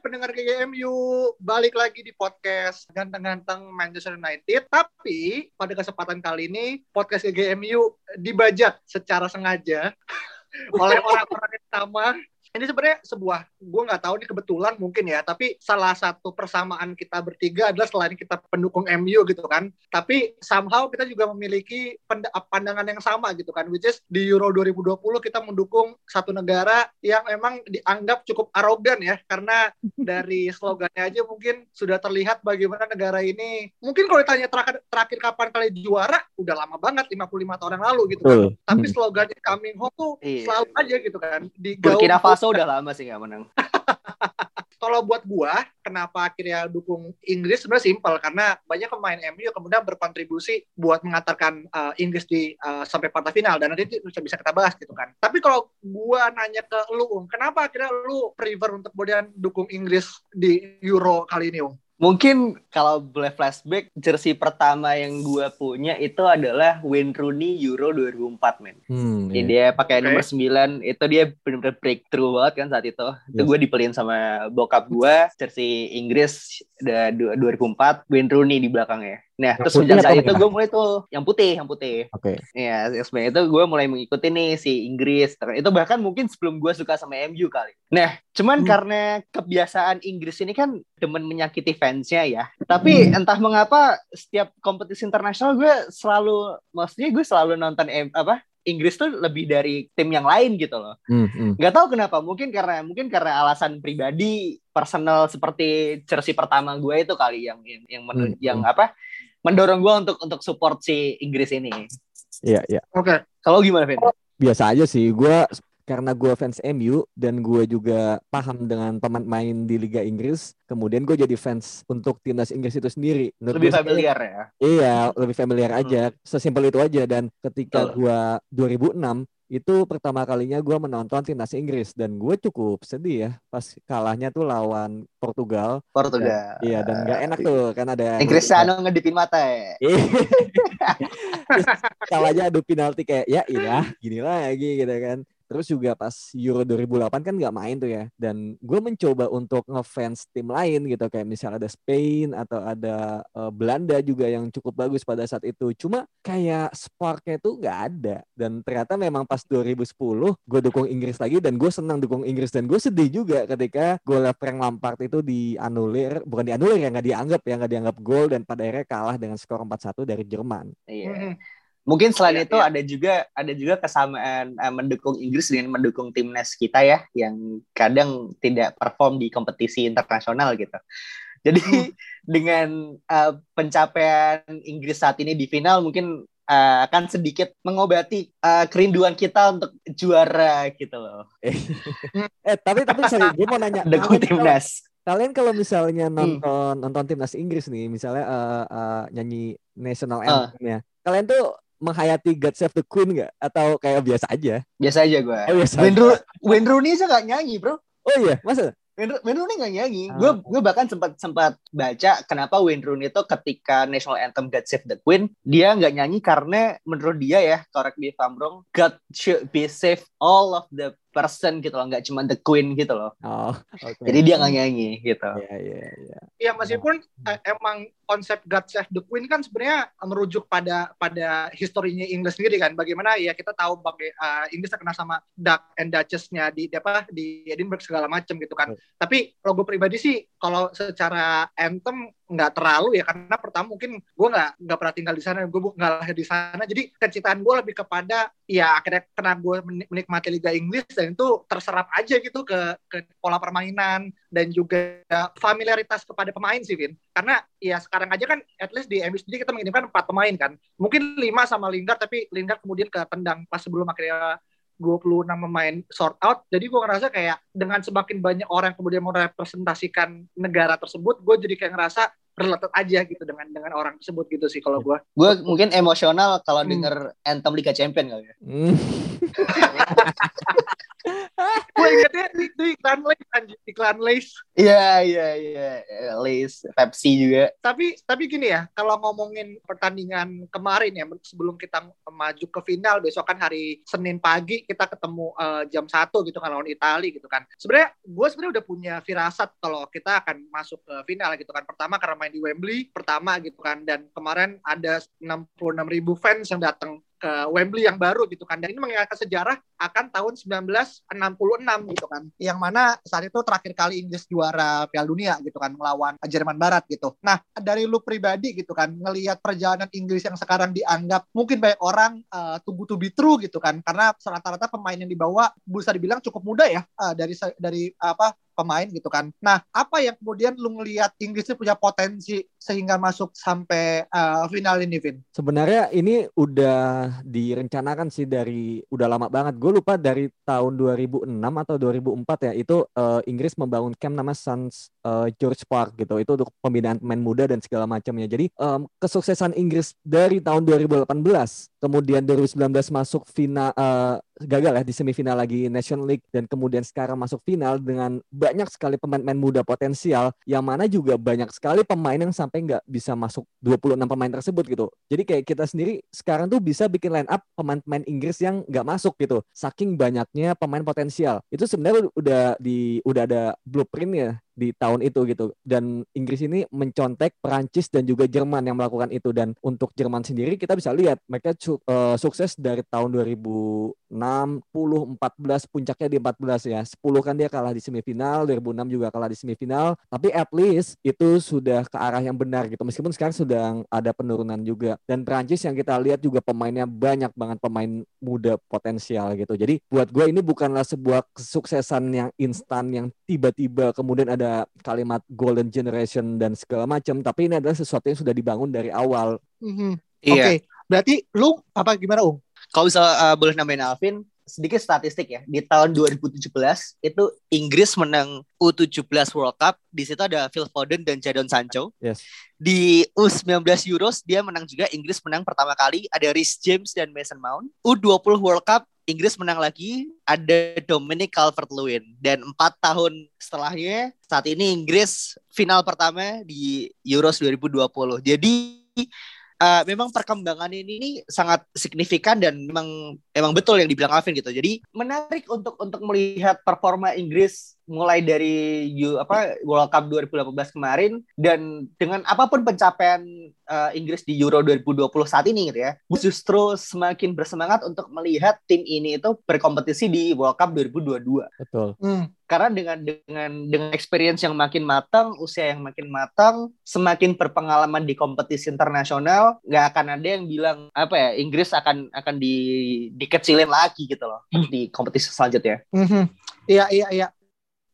Pendengar GGMU, balik lagi di podcast Ganteng-Ganteng Manchester United. Tapi pada kesempatan kali ini podcast GGMU dibajak secara sengaja oleh orang-orang yang sama. Ini sebenarnya sebuah, gue nggak tahu ini kebetulan mungkin ya, tapi salah satu persamaan kita bertiga adalah selain kita pendukung MU gitu kan, tapi somehow kita juga memiliki pandangan yang sama gitu kan, which is di Euro 2020 kita mendukung satu negara yang memang dianggap cukup arogan ya, karena dari slogannya aja mungkin sudah terlihat bagaimana negara ini, mungkin kalau ditanya terakhir, terakhir kapan kali juara, udah lama banget, 55 tahun yang lalu gitu kan. Tapi Hmm. slogannya coming home tuh Iya. selalu aja gitu kan. Burkina Digaung- Faso udah lama sih nggak menang. kalau buat gua kenapa akhirnya dukung Inggris sebenarnya simpel karena banyak pemain MU yang kemudian berkontribusi buat mengantarkan uh, Inggris di uh, sampai partai final dan nanti bisa bisa kita bahas gitu kan. Tapi kalau gua nanya ke lu, kenapa akhirnya lu prefer untuk kemudian dukung Inggris di Euro kali ini, Um? Mungkin kalau boleh flashback, jersey pertama yang gue punya itu adalah Wayne Rooney Euro 2004, men. Hmm, Jadi iya. dia pakai Oke. nomor 9, itu dia benar-benar breakthrough banget kan saat itu. Itu Yes. gue dipeliin sama bokap gue, jersey Inggris da- du- 2004, Wayne Rooney di belakangnya. Nah, Yang terus sejak saat itu gue mulai tuh, yang putih, yang putih. Oke. Iya, sebenarnya itu gue mulai mengikuti nih si Inggris. Itu bahkan mungkin sebelum gue suka sama MU kali. Nah, cuman Hmm. karena kebiasaan Inggris ini kan demen menyakiti fansnya ya. Tapi entah mengapa setiap kompetisi internasional gue selalu, maksudnya gue selalu nonton M, apa Inggris tuh lebih dari tim yang lain gitu loh. Hmm, hmm. Gak tahu kenapa, mungkin karena mungkin karena alasan pribadi, personal seperti jersey pertama gue itu kali yang yang yang, men- Hmm, yang hmm. apa mendorong gue untuk untuk support si Inggris ini. Iya, iya. Oke. Kalau gimana, Vin? Biasa aja sih. Gua karena gue fans MU dan gue juga paham dengan pemain di Liga Inggris, kemudian gue jadi fans untuk timnas Inggris itu sendiri. Menurut lebih familiar ya. Iya, lebih familiar aja. Sesimpel itu aja. Dan ketika gua 2006 itu pertama kalinya gua menonton timnas Inggris dan gue cukup sedih ya pas kalahnya tuh lawan Portugal. Portugal. Iya dan nggak enak tuh kan ada Yang Cristiano ngedipin mata ya. Iya. Terus kalahnya adu penalti kayak ya iya gini lagi gitu kan. Terus juga pas Euro 2008 kan nggak main tuh ya. Dan gue mencoba untuk ngefans tim lain gitu kayak misalnya ada Spain atau ada eh, Belanda juga yang cukup bagus pada saat itu. Cuma kayak sparknya tuh nggak ada. Dan ternyata memang pas 2010 gue dukung Inggris lagi dan gue senang dukung Inggris dan gue sedih juga ketika gol Frank Lampard itu dianulir, bukan dianulir ya nggak dianggap ya nggak dianggap gol dan pada akhirnya kalah dengan skor 4-1 dari Jerman. Iya. Mhm. Mungkin selain Iya, itu iya. ada juga ada juga kesamaan eh, mendukung Inggris dengan mendukung timnas kita ya yang kadang tidak perform di kompetisi internasional gitu. Jadi Hmm. dengan eh, pencapaian Inggris saat ini di final mungkin eh, akan sedikit mengobati eh, kerinduan kita untuk juara gitu loh. Eh tapi tapi sorry, gue mau nanya. Dukung kalau- timnas. Kalian kalau misalnya Hmm. nonton nonton timnas Inggris nih, misalnya eh, eh, nyanyi national Ah. anthem-nya, kalian tuh menghayati God Save the Queen nggak? Atau kayak biasa aja? Biasa aja gue. Oh biasa. Wayne, aja. Ro- Wayne Rooney aja gak nyanyi bro. Oh iya, masa? Wayne, Wayne Rooney nggak nyanyi. Ah. Gue gue bahkan sempat sempat baca kenapa Wayne Rooney itu ketika national anthem God Save the Queen dia nggak nyanyi karena menurut dia ya correct me if I'm wrong God should be save all of the person gitu loh nggak cuma the Queen gitu loh. Oh, oke. Jadi dia nggak nyanyi gitu. Iya, iya, iya. Ya meskipun eh, emang konsep God Save the Queen kan sebenarnya merujuk pada pada historinya Inggris sendiri kan. Bagaimana ya kita tahu bagai eh, Inggris terkenal sama Duck and Duchess-nya di di apa di Edinburgh segala macam gitu kan. Tapi kalau gue pribadi sih kalau secara anthem nggak terlalu ya karena pertama mungkin gue nggak nggak pernah tinggal di sana gue nggak lahir di sana. Jadi kecintaan gue lebih kepada ya akhirnya karena gue menikmati Liga Inggris dan itu terserap aja gitu ke ke pola permainan dan juga familiaritas kepada pemain sih Vin. Karena ya sekarang aja kan at least di MU sendiri kita mengirimkan empat pemain kan. Mungkin lima sama Lingard tapi Lingard kemudian ke tendang pas sebelum akhirnya 26 pemain sort out. Jadi gue ngerasa kayak dengan semakin banyak orang kemudian merepresentasikan negara tersebut, gue jadi kayak ngerasa related aja gitu dengan dengan orang tersebut gitu sih kalau gue. Gue mungkin emosional kalau hmm. denger anthem Liga Champion kali ya. Hmm. gue ingetnya itu iklan Lays anjir iklan Lays iya iya iya. Lays Pepsi juga. Tapi tapi gini ya kalau ngomongin pertandingan kemarin ya sebelum kita maju ke final besok kan hari Senin pagi kita ketemu uh, jam satu gitu kan lawan Italia gitu kan. Sebenarnya gue sebenarnya udah punya firasat kalau kita akan masuk ke final gitu kan. Pertama karena main di Wembley pertama gitu kan. Dan kemarin ada 66 ribu fans yang datang ke Wembley yang baru gitu kan. Dan ini mengingatkan sejarah akan tahun 1966 gitu kan. Yang mana saat itu terakhir kali Inggris juara Piala Dunia gitu kan melawan Jerman Barat gitu. Nah, dari lu pribadi gitu kan ngelihat perjalanan Inggris yang sekarang dianggap mungkin banyak orang uh, tunggu to be true gitu kan. Karena rata-rata pemain yang dibawa bisa dibilang cukup muda ya uh, dari dari apa pemain gitu kan. Nah, apa yang kemudian lu ngelihat Inggris itu punya potensi sehingga masuk sampai uh, final ini, Vin? Sebenarnya ini udah direncanakan sih dari udah lama banget. Gue lupa dari tahun 2006 atau 2004 ya. Itu uh, Inggris membangun camp nama Suns uh, George Park gitu. Itu untuk pembinaan pemain muda dan segala macamnya. Jadi um, kesuksesan Inggris dari tahun 2018 kemudian 2019 masuk final uh, gagal ya di semifinal lagi National League dan kemudian sekarang masuk final dengan banyak sekali pemain-pemain muda potensial yang mana juga banyak sekali pemain yang sampai nggak bisa masuk 26 pemain tersebut gitu. Jadi kayak kita sendiri sekarang tuh bisa bikin line up pemain-pemain Inggris yang nggak masuk gitu. Saking banyaknya pemain potensial. Itu sebenarnya udah di udah ada blueprintnya di tahun itu gitu. Dan Inggris ini mencontek Perancis dan juga Jerman yang melakukan itu. Dan untuk Jerman sendiri kita bisa lihat mereka uh, sukses dari tahun 2006 10 14 puncaknya di 14 ya 10 kan dia kalah di semifinal 2006 juga kalah di semifinal tapi at least itu sudah ke arah yang benar gitu meskipun sekarang sudah ada penurunan juga dan Perancis yang kita lihat juga pemainnya banyak banget pemain muda potensial gitu jadi buat gue ini bukanlah sebuah kesuksesan yang instan yang tiba-tiba kemudian ada kalimat golden generation dan segala macam, tapi ini adalah sesuatu yang sudah dibangun dari awal. Mm-hmm. Iya. Oke, okay. berarti lu apa gimana, Ung? Kalau bisa uh, boleh nambahin Alvin, sedikit statistik ya. Di tahun 2017 itu Inggris menang U17 World Cup. Di situ ada Phil Foden dan Jadon Sancho. Yes. Di U19 Euros dia menang juga. Inggris menang pertama kali. Ada Rhys James dan Mason Mount. U20 World Cup Inggris menang lagi ada Dominic Calvert-Lewin dan empat tahun setelahnya saat ini Inggris final pertama di Euros 2020 jadi uh, memang perkembangan ini, ini sangat signifikan dan memang emang betul yang dibilang Alvin gitu. Jadi menarik untuk untuk melihat performa Inggris mulai dari U, apa World Cup 2018 kemarin dan dengan apa pun pencapaian uh, Inggris di Euro 2020 saat ini gitu ya, justru semakin bersemangat untuk melihat tim ini itu berkompetisi di World Cup 2022. Betul. Hmm. Karena dengan dengan dengan experience yang makin matang, usia yang makin matang, semakin berpengalaman di kompetisi internasional, nggak akan ada yang bilang apa ya Inggris akan akan di dikecilin lagi gitu loh di kompetisi selanjutnya. Mm -hmm. Iya iya iya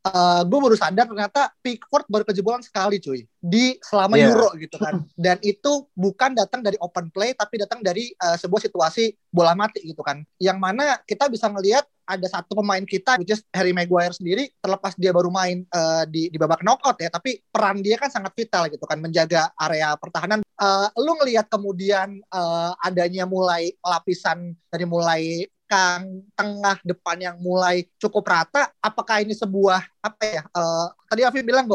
uh, eh, gue baru sadar ternyata Pickford baru kejebolan sekali cuy. Di selama yeah. Euro gitu kan. Dan itu bukan datang dari open play tapi datang dari uh, sebuah situasi bola mati gitu kan. Yang mana kita bisa ngelihat ada satu pemain kita which is Harry Maguire sendiri terlepas dia baru main uh, di di babak knockout ya tapi peran dia kan sangat vital gitu kan menjaga area pertahanan. Uh, lu ngelihat kemudian uh, adanya mulai lapisan dari mulai belakang, tengah, depan yang mulai cukup rata, apakah ini sebuah apa ya? Uh, tadi Afin bilang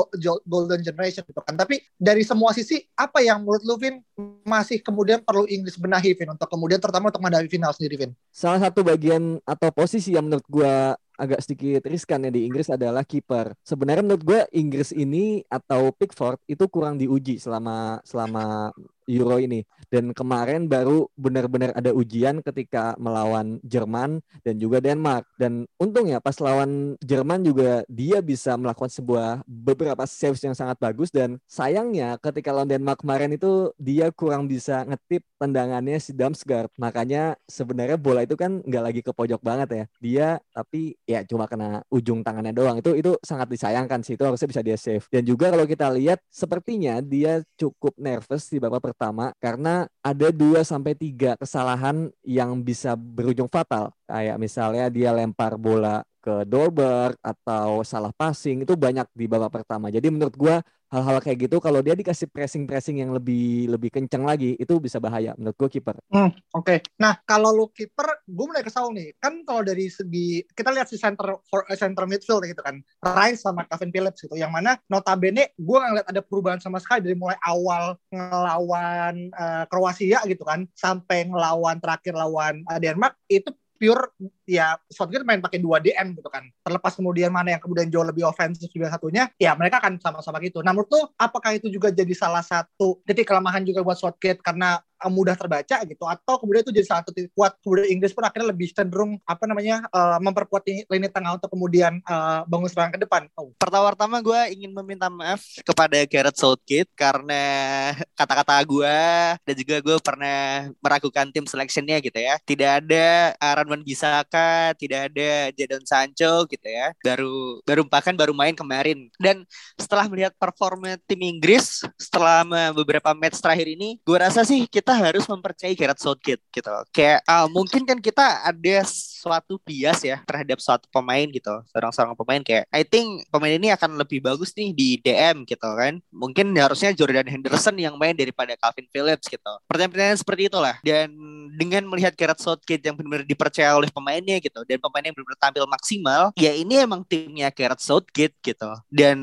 golden generation gitu kan. Tapi dari semua sisi, apa yang menurut lu Vin masih kemudian perlu Inggris benahi Vin untuk kemudian terutama untuk menghadapi final sendiri Vin? Salah satu bagian atau posisi yang menurut gua agak sedikit riskan ya di Inggris adalah kiper. Sebenarnya menurut gue Inggris ini atau Pickford itu kurang diuji selama selama Euro ini. Dan kemarin baru benar-benar ada ujian ketika melawan Jerman dan juga Denmark. Dan untung ya pas lawan Jerman juga dia bisa melakukan sebuah beberapa saves yang sangat bagus dan sayangnya ketika lawan Denmark kemarin itu dia kurang bisa ngetip tendangannya si Damsgaard. Makanya sebenarnya bola itu kan nggak lagi ke pojok banget ya. Dia tapi ya cuma kena ujung tangannya doang. Itu itu sangat disayangkan sih. Itu harusnya bisa dia save. Dan juga kalau kita lihat sepertinya dia cukup nervous di babak pertama karena ada 2 sampai 3 kesalahan yang bisa berujung fatal. Kayak misalnya dia lempar bola ke Dolberg atau salah passing itu banyak di babak pertama. Jadi menurut gua hal-hal kayak gitu kalau dia dikasih pressing-pressing yang lebih lebih kencang lagi itu bisa bahaya menurut gue kiper. Hmm, oke. Okay. Nah, kalau lu kiper, gue mulai kesal nih. Kan kalau dari segi kita lihat si center for uh, center midfield gitu kan. Rice sama Kevin Phillips gitu. Yang mana notabene gue ngeliat ada perubahan sama sekali dari mulai awal ngelawan uh, Kroasia gitu kan sampai ngelawan terakhir lawan uh, Denmark itu pure ya Southgate main pakai dua DM gitu kan. Terlepas kemudian mana yang kemudian jauh lebih ofensif juga satunya, ya mereka akan sama-sama gitu. Nah menurut tuh apakah itu juga jadi salah satu titik kelemahan juga buat Southgate karena mudah terbaca gitu atau kemudian itu jadi salah satu titik kuat kemudian Inggris pun akhirnya lebih cenderung apa namanya uh, memperkuat lini tengah untuk kemudian uh, bangun serangan ke depan. Oh. Pertama-tama gue ingin meminta maaf kepada Gareth Southgate karena kata-kata gue dan juga gue pernah meragukan tim seleksinya gitu ya. Tidak ada Aaron Wan Bisaka, tidak ada Jadon Sancho gitu ya. Baru baru bahkan baru main kemarin. Dan setelah melihat performa tim Inggris setelah beberapa match terakhir ini, gue rasa sih kita harus mempercayai Gareth Southgate gitu. Kayak uh, mungkin kan kita ada suatu bias ya terhadap suatu pemain gitu. Seorang-seorang pemain kayak I think pemain ini akan lebih bagus nih di DM gitu kan. Mungkin harusnya Jordan Henderson yang main daripada Calvin Phillips gitu. Pertanyaan-pertanyaan seperti itulah. Dan dengan melihat Gareth Southgate yang benar-benar dipercaya oleh pemainnya gitu dan pemainnya yang benar-benar tampil maksimal, ya ini emang timnya Gareth Southgate gitu. Dan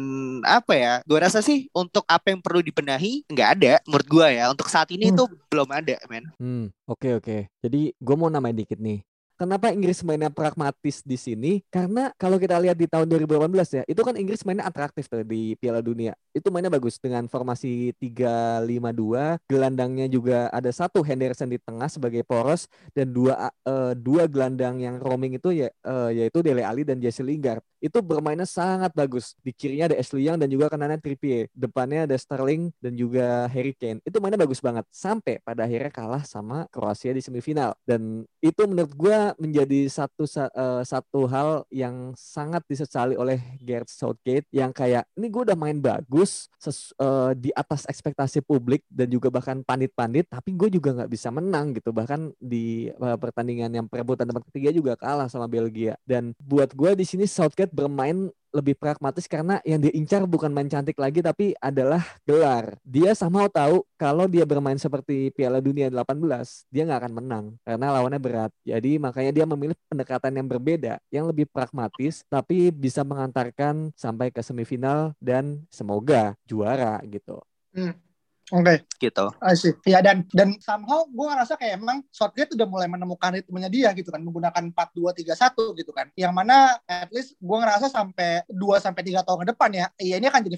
apa ya? Gue rasa sih untuk apa yang perlu dibenahi nggak ada menurut gue ya. Untuk saat ini hmm. Belum ada, men. Hmm, oke okay, oke. Okay. Jadi gue mau namain dikit nih. Kenapa Inggris mainnya pragmatis di sini? Karena kalau kita lihat di tahun 2018 ya, itu kan Inggris mainnya atraktif tuh di Piala Dunia. Itu mainnya bagus dengan formasi 3-5-2, gelandangnya juga ada satu Henderson di tengah sebagai poros dan dua uh, dua gelandang yang roaming itu ya uh, yaitu Dele Alli dan Jesse Lingard. Itu bermainnya sangat bagus. Di kirinya ada Ashley Young dan juga kanannya Trippier. Depannya ada Sterling dan juga Harry Kane. Itu mainnya bagus banget sampai pada akhirnya kalah sama Kroasia di semifinal. Dan itu menurut gue menjadi satu uh, satu hal yang sangat disesali oleh Gareth Southgate yang kayak ini gue udah main bagus ses, uh, di atas ekspektasi publik dan juga bahkan pandit-pandit tapi gue juga nggak bisa menang gitu. Bahkan di uh, pertandingan yang perebutan tempat ketiga juga kalah sama Belgia. Dan buat gue di sini Southgate bermain lebih pragmatis karena yang diincar bukan main cantik lagi tapi adalah gelar. Dia sama tahu kalau dia bermain seperti Piala Dunia 18, dia nggak akan menang karena lawannya berat. Jadi makanya dia memilih pendekatan yang berbeda, yang lebih pragmatis tapi bisa mengantarkan sampai ke semifinal dan semoga juara gitu. Hmm. Oke. Okay. Gitu. sih. Ya dan dan somehow gue ngerasa kayak emang Southgate udah mulai menemukan ritmenya dia gitu kan menggunakan 4-2-3-1 gitu kan. Yang mana at least gue ngerasa sampai 2 sampai 3 tahun ke depan ya, ya ini akan jadi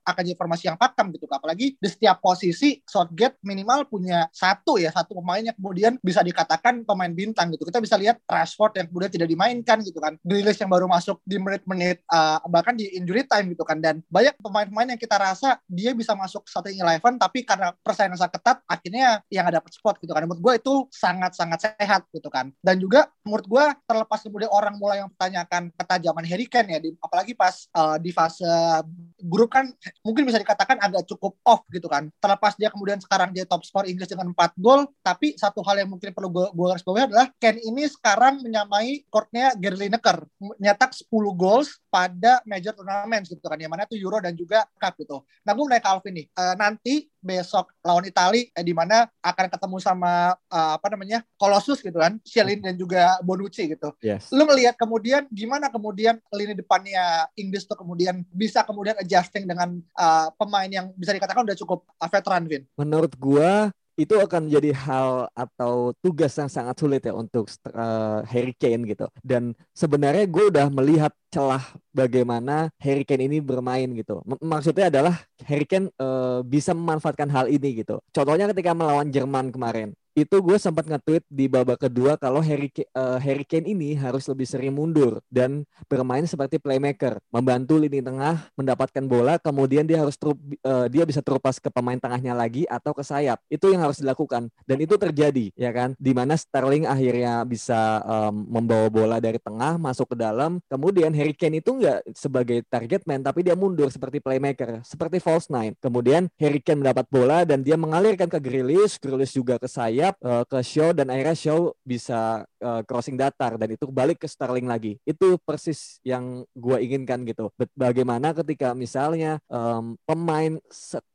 akan jadi formasi yang pakam gitu kan. Apalagi di setiap posisi Southgate minimal punya satu ya, satu pemain yang kemudian bisa dikatakan pemain bintang gitu. Kita bisa lihat Rashford yang kemudian tidak dimainkan gitu kan. Grealish yang baru masuk di menit-menit uh, bahkan di injury time gitu kan dan banyak pemain-pemain yang kita rasa dia bisa masuk starting eleven tapi karena persaingan sangat ketat akhirnya yang ada spot gitu kan. Menurut gue itu sangat-sangat sehat gitu kan. Dan juga menurut gue terlepas kemudian orang mulai yang mempertanyakan ketajaman Harry Kane ya di, apalagi pas uh, di fase grup kan mungkin bisa dikatakan agak cukup off gitu kan. Terlepas dia kemudian sekarang dia top skor Inggris dengan 4 gol tapi satu hal yang mungkin perlu gue, gue garis bawahi adalah Kane ini sekarang menyamai courtnya Gary Lineker. Nyetak 10 goals pada major turnamen gitu kan yang mana itu Euro dan juga Cup gitu. Nah gue mulai ke Alvin nih uh, nanti besok lawan Itali eh, di mana akan ketemu sama uh, apa namanya Colossus gitu kan, Shelin dan juga Bonucci gitu. Yes. Lu ngelihat kemudian gimana kemudian lini depannya Inggris tuh kemudian bisa kemudian adjusting dengan uh, pemain yang bisa dikatakan udah cukup uh, veteran, Vin? Menurut gua itu akan menjadi hal atau tugas yang sangat sulit ya untuk uh, Harry Kane gitu. Dan sebenarnya gue udah melihat celah bagaimana Harry Kane ini bermain gitu. M maksudnya adalah Harry Kane uh, bisa memanfaatkan hal ini gitu. Contohnya ketika melawan Jerman kemarin itu gue sempat nge-tweet di babak kedua kalau Harry, uh, Harry Kane ini harus lebih sering mundur dan bermain seperti playmaker, membantu lini tengah mendapatkan bola, kemudian dia harus terup, uh, dia bisa terupas ke pemain tengahnya lagi atau ke sayap. Itu yang harus dilakukan dan itu terjadi ya kan, di mana Sterling akhirnya bisa um, membawa bola dari tengah masuk ke dalam, kemudian Harry Kane itu nggak sebagai target man tapi dia mundur seperti playmaker, seperti false nine. Kemudian Harry Kane mendapat bola dan dia mengalirkan ke Grealish, Grealish juga ke sayap sayap uh, ke show dan akhirnya show bisa uh, crossing datar dan itu balik ke Sterling lagi. Itu persis yang gue inginkan gitu. Bagaimana ketika misalnya um, pemain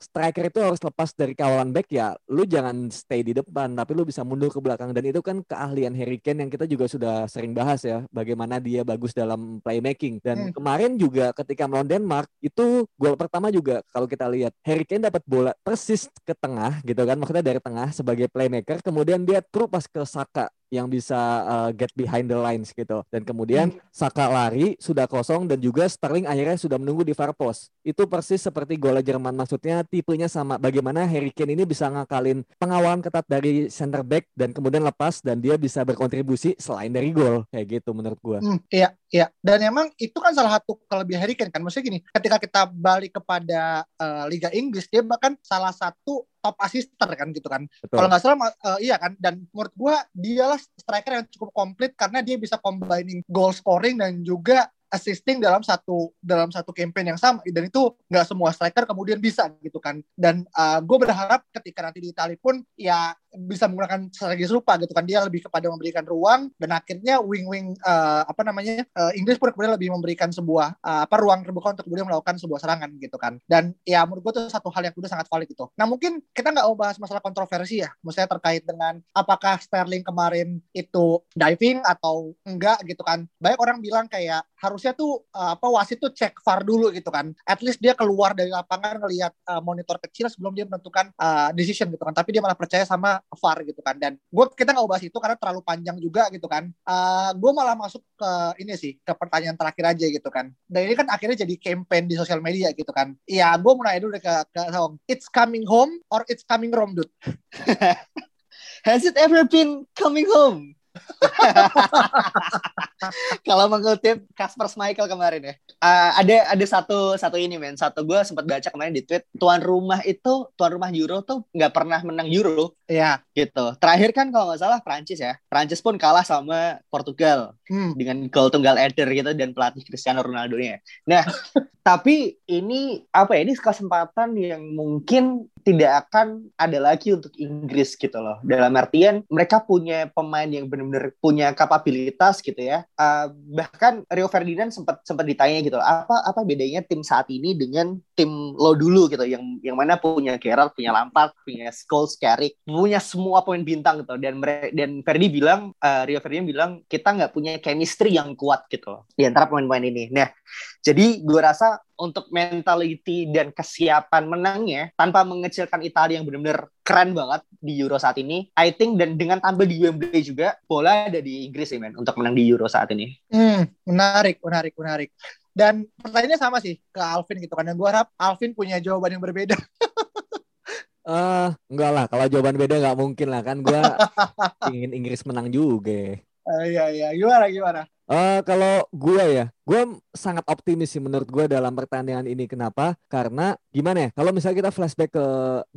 striker itu harus lepas dari kawalan back ya, lu jangan stay di depan tapi lu bisa mundur ke belakang dan itu kan keahlian Harry Kane yang kita juga sudah sering bahas ya, bagaimana dia bagus dalam playmaking dan hmm. kemarin juga ketika melawan Denmark itu gol pertama juga kalau kita lihat Harry Kane dapat bola persis ke tengah gitu kan, maksudnya dari tengah sebagai playmaker kemudian dia terupas ke Saka yang bisa uh, get behind the lines gitu. Dan kemudian hmm. Saka lari sudah kosong dan juga Sterling akhirnya sudah menunggu di far post. Itu persis seperti gol Jerman maksudnya tipenya sama bagaimana Harry Kane ini bisa ngakalin pengawalan ketat dari center back dan kemudian lepas dan dia bisa berkontribusi selain dari gol kayak gitu menurut gua. Hmm, iya, iya. Dan emang itu kan salah satu kelebihan Harry Kane kan. Maksudnya gini, ketika kita balik kepada uh, Liga Inggris dia bahkan salah satu top asister kan gitu kan. Kalau nggak salah uh, iya kan dan menurut gua dialah striker yang cukup komplit karena dia bisa combining goal scoring dan juga assisting dalam satu dalam satu campaign yang sama. Dan itu nggak semua striker kemudian bisa gitu kan. Dan uh, gue berharap ketika nanti di Italia pun ya bisa menggunakan strategi serupa gitu kan. Dia lebih kepada memberikan ruang dan akhirnya wing wing uh, apa namanya uh, Inggris pun kemudian lebih memberikan sebuah uh, apa ruang terbuka untuk kemudian melakukan sebuah serangan gitu kan. Dan ya menurut gue itu satu hal yang udah sangat valid itu nah mungkin kita nggak mau bahas masalah kontroversi ya. Maksudnya terkait dengan apakah Sterling kemarin itu diving atau enggak gitu kan. Banyak orang bilang kayak harusnya tuh uh, apa wasit tuh cek VAR dulu gitu kan. At least dia keluar dari lapangan ngelihat uh, monitor kecil sebelum dia menentukan uh, decision gitu kan. Tapi dia malah percaya sama VAR gitu kan. Dan gue kita nggak bahas itu karena terlalu panjang juga gitu kan. Uh, gue malah masuk ke ini sih ke pertanyaan terakhir aja gitu kan. Dan ini kan akhirnya jadi campaign di sosial media gitu kan. Iya gue mau nanya dulu ke, ke Song it's coming home or it's coming home dude? Has it ever been coming home Kalau mengutip Kasper Michael kemarin ya, uh, ada ada satu satu ini men, satu gue sempat baca kemarin di tweet, tuan rumah itu tuan rumah Euro tuh nggak pernah menang Euro, ya gitu. Terakhir kan kalau nggak salah Prancis ya, Prancis pun kalah sama Portugal hmm. dengan gol tunggal Eder gitu dan pelatih Cristiano Ronaldo nya. Nah, tapi ini apa ya? Ini kesempatan yang mungkin tidak akan ada lagi untuk Inggris gitu loh. Dalam artian mereka punya pemain yang benar-benar punya kapabilitas gitu ya. Uh, bahkan Rio Ferdinand sempat sempat ditanya gitu, apa apa bedanya tim saat ini dengan tim lo dulu gitu yang yang mana punya Gerrard, punya Lampard, punya Scholes, Carrick, punya semua pemain bintang gitu dan dan Ferdi bilang uh, Rio Ferdinand bilang kita nggak punya chemistry yang kuat gitu loh di antara pemain-pemain ini. Nah, jadi gue rasa untuk mentality dan kesiapan menangnya tanpa mengecilkan Italia yang benar-benar keren banget di Euro saat ini. I think dan dengan tampil di Wembley juga bola ada di Inggris sih men untuk menang di Euro saat ini. Hmm, menarik, menarik, menarik. Dan pertanyaannya sama sih ke Alvin gitu kan. Dan gue harap Alvin punya jawaban yang berbeda. Eh, uh, enggak lah. Kalau jawaban beda nggak mungkin lah kan. Gue ingin Inggris menang juga. Uh, iya iya. Gimana gimana? Uh, kalau gue ya, gue sangat optimis sih menurut gue dalam pertandingan ini. Kenapa? Karena gimana ya? Kalau misalnya kita flashback ke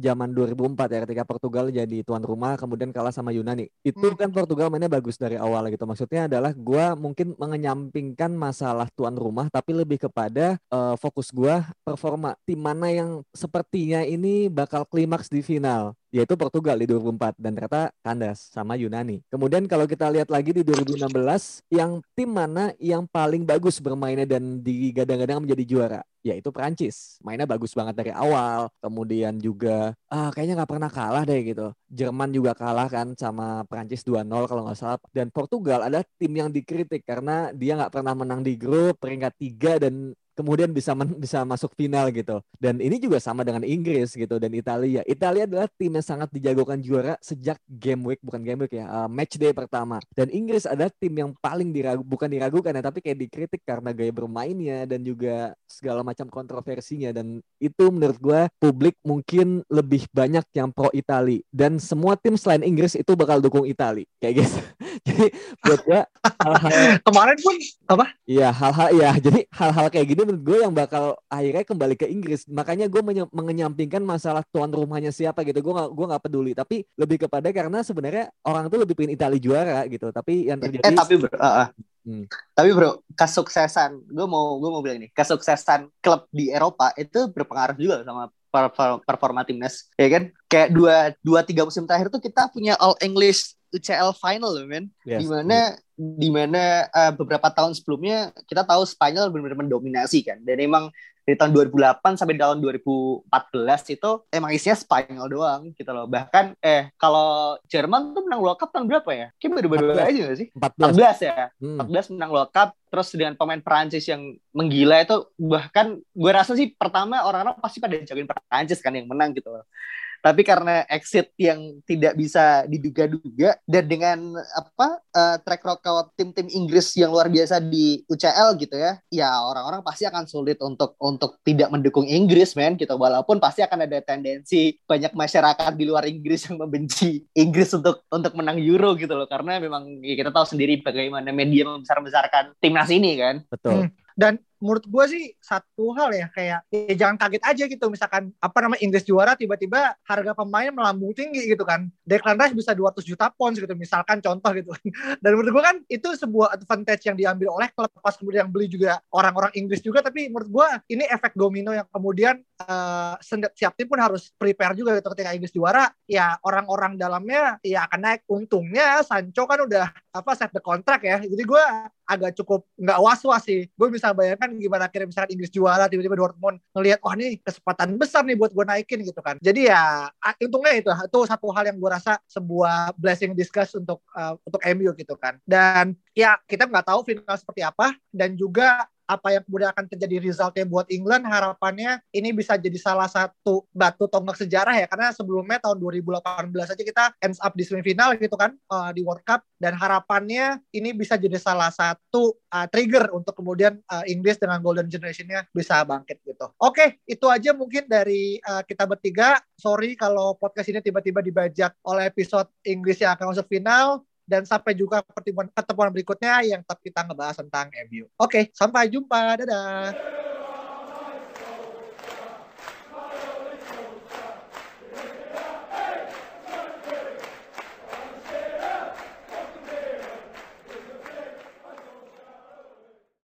zaman 2004 ya, ketika Portugal jadi tuan rumah, kemudian kalah sama Yunani. Itu hmm. kan Portugal mainnya bagus dari awal gitu. Maksudnya adalah gue mungkin mengenyampingkan masalah tuan rumah, tapi lebih kepada uh, fokus gue performa tim mana yang sepertinya ini bakal klimaks di final yaitu Portugal di 2004 dan ternyata kandas sama Yunani. Kemudian kalau kita lihat lagi di 2016 yang tim mana yang paling bagus bermainnya dan digadang-gadang menjadi juara? Yaitu Prancis mainnya bagus banget dari awal kemudian juga ah kayaknya nggak pernah kalah deh gitu. Jerman juga kalah kan sama Prancis 2-0 kalau nggak salah. Dan Portugal ada tim yang dikritik karena dia nggak pernah menang di grup peringkat tiga dan kemudian bisa men, bisa masuk final gitu. Dan ini juga sama dengan Inggris gitu dan Italia. Italia adalah tim yang sangat dijagokan juara sejak game week bukan game week ya, uh, match day pertama. Dan Inggris adalah tim yang paling diragu bukan diragukan ya, tapi kayak dikritik karena gaya bermainnya dan juga segala macam kontroversinya dan itu menurut gue publik mungkin lebih banyak yang pro Itali dan semua tim selain Inggris itu bakal dukung Itali kayak gitu. Jadi buat gue hal-hal Kemarin pun apa? Iya hal-hal ya jadi hal-hal kayak gini menurut gue yang bakal akhirnya kembali ke Inggris makanya gue menyampingkan masalah tuan rumahnya siapa gitu gue gak gue nggak peduli tapi lebih kepada karena sebenarnya orang tuh lebih pengen Italia juara gitu tapi yang terjadi eh tapi bro uh, uh. Hmm. Tapi bro, kesuksesan, gue mau gue mau bilang ini, kesuksesan klub di Eropa itu berpengaruh juga sama performa timnas, ya kan? Kayak dua dua tiga musim terakhir tuh kita punya All English UCL final loh men, yes. di mana di mana uh, beberapa tahun sebelumnya kita tahu Spanyol benar-benar mendominasi kan, dan emang dari tahun 2008 sampai tahun 2014 itu emang isinya Spanyol doang gitu loh. Bahkan eh kalau Jerman tuh menang World Cup tahun berapa ya? Kayak baru-baru aja gak sih? 14. 14 ya. Hmm. 14 menang World Cup terus dengan pemain Perancis yang menggila itu bahkan gue rasa sih pertama orang-orang pasti pada jagain Perancis kan yang menang gitu loh tapi karena exit yang tidak bisa diduga-duga dan dengan apa uh, track record tim-tim Inggris yang luar biasa di UCL gitu ya ya orang-orang pasti akan sulit untuk untuk tidak mendukung Inggris men gitu. Walaupun pasti akan ada tendensi banyak masyarakat di luar Inggris yang membenci Inggris untuk untuk menang Euro gitu loh. Karena memang ya kita tahu sendiri bagaimana media membesar-besarkan timnas ini kan. Betul. Hmm. dan menurut gue sih satu hal ya kayak ya jangan kaget aja gitu. Misalkan apa nama Inggris juara tiba-tiba harga pemain melambung tinggi gitu kan. Declan Rice bisa 200 juta pounds gitu misalkan contoh gitu. Dan menurut gue kan itu sebuah advantage yang diambil oleh klub pas kemudian yang beli juga orang-orang Inggris juga. Tapi menurut gue ini efek domino yang kemudian uh, siap tim pun harus prepare juga gitu. Ketika Inggris juara ya orang-orang dalamnya ya akan naik. Untungnya Sancho kan udah apa set the contract ya. Jadi gue agak cukup nggak was-was sih. Gue bisa bayangkan gimana akhirnya misalkan Inggris juara tiba-tiba Dortmund ngelihat wah ini kesempatan besar nih buat gue naikin gitu kan. Jadi ya untungnya itu itu satu hal yang gue rasa sebuah blessing discuss untuk uh, untuk MU gitu kan. Dan ya kita nggak tahu final seperti apa dan juga apa yang kemudian akan terjadi resultnya buat England harapannya ini bisa jadi salah satu batu tonggak sejarah ya karena sebelumnya tahun 2018 aja kita ends up di semifinal gitu kan uh, di World Cup dan harapannya ini bisa jadi salah satu uh, trigger untuk kemudian uh, Inggris dengan golden generationnya bisa bangkit gitu. Oke, itu aja mungkin dari uh, kita bertiga. Sorry kalau podcast ini tiba-tiba dibajak oleh episode Inggris yang akan masuk final dan sampai juga pertemuan pertemuan berikutnya yang tetap kita ngebahas tentang MU. Oke, sampai jumpa. Dadah.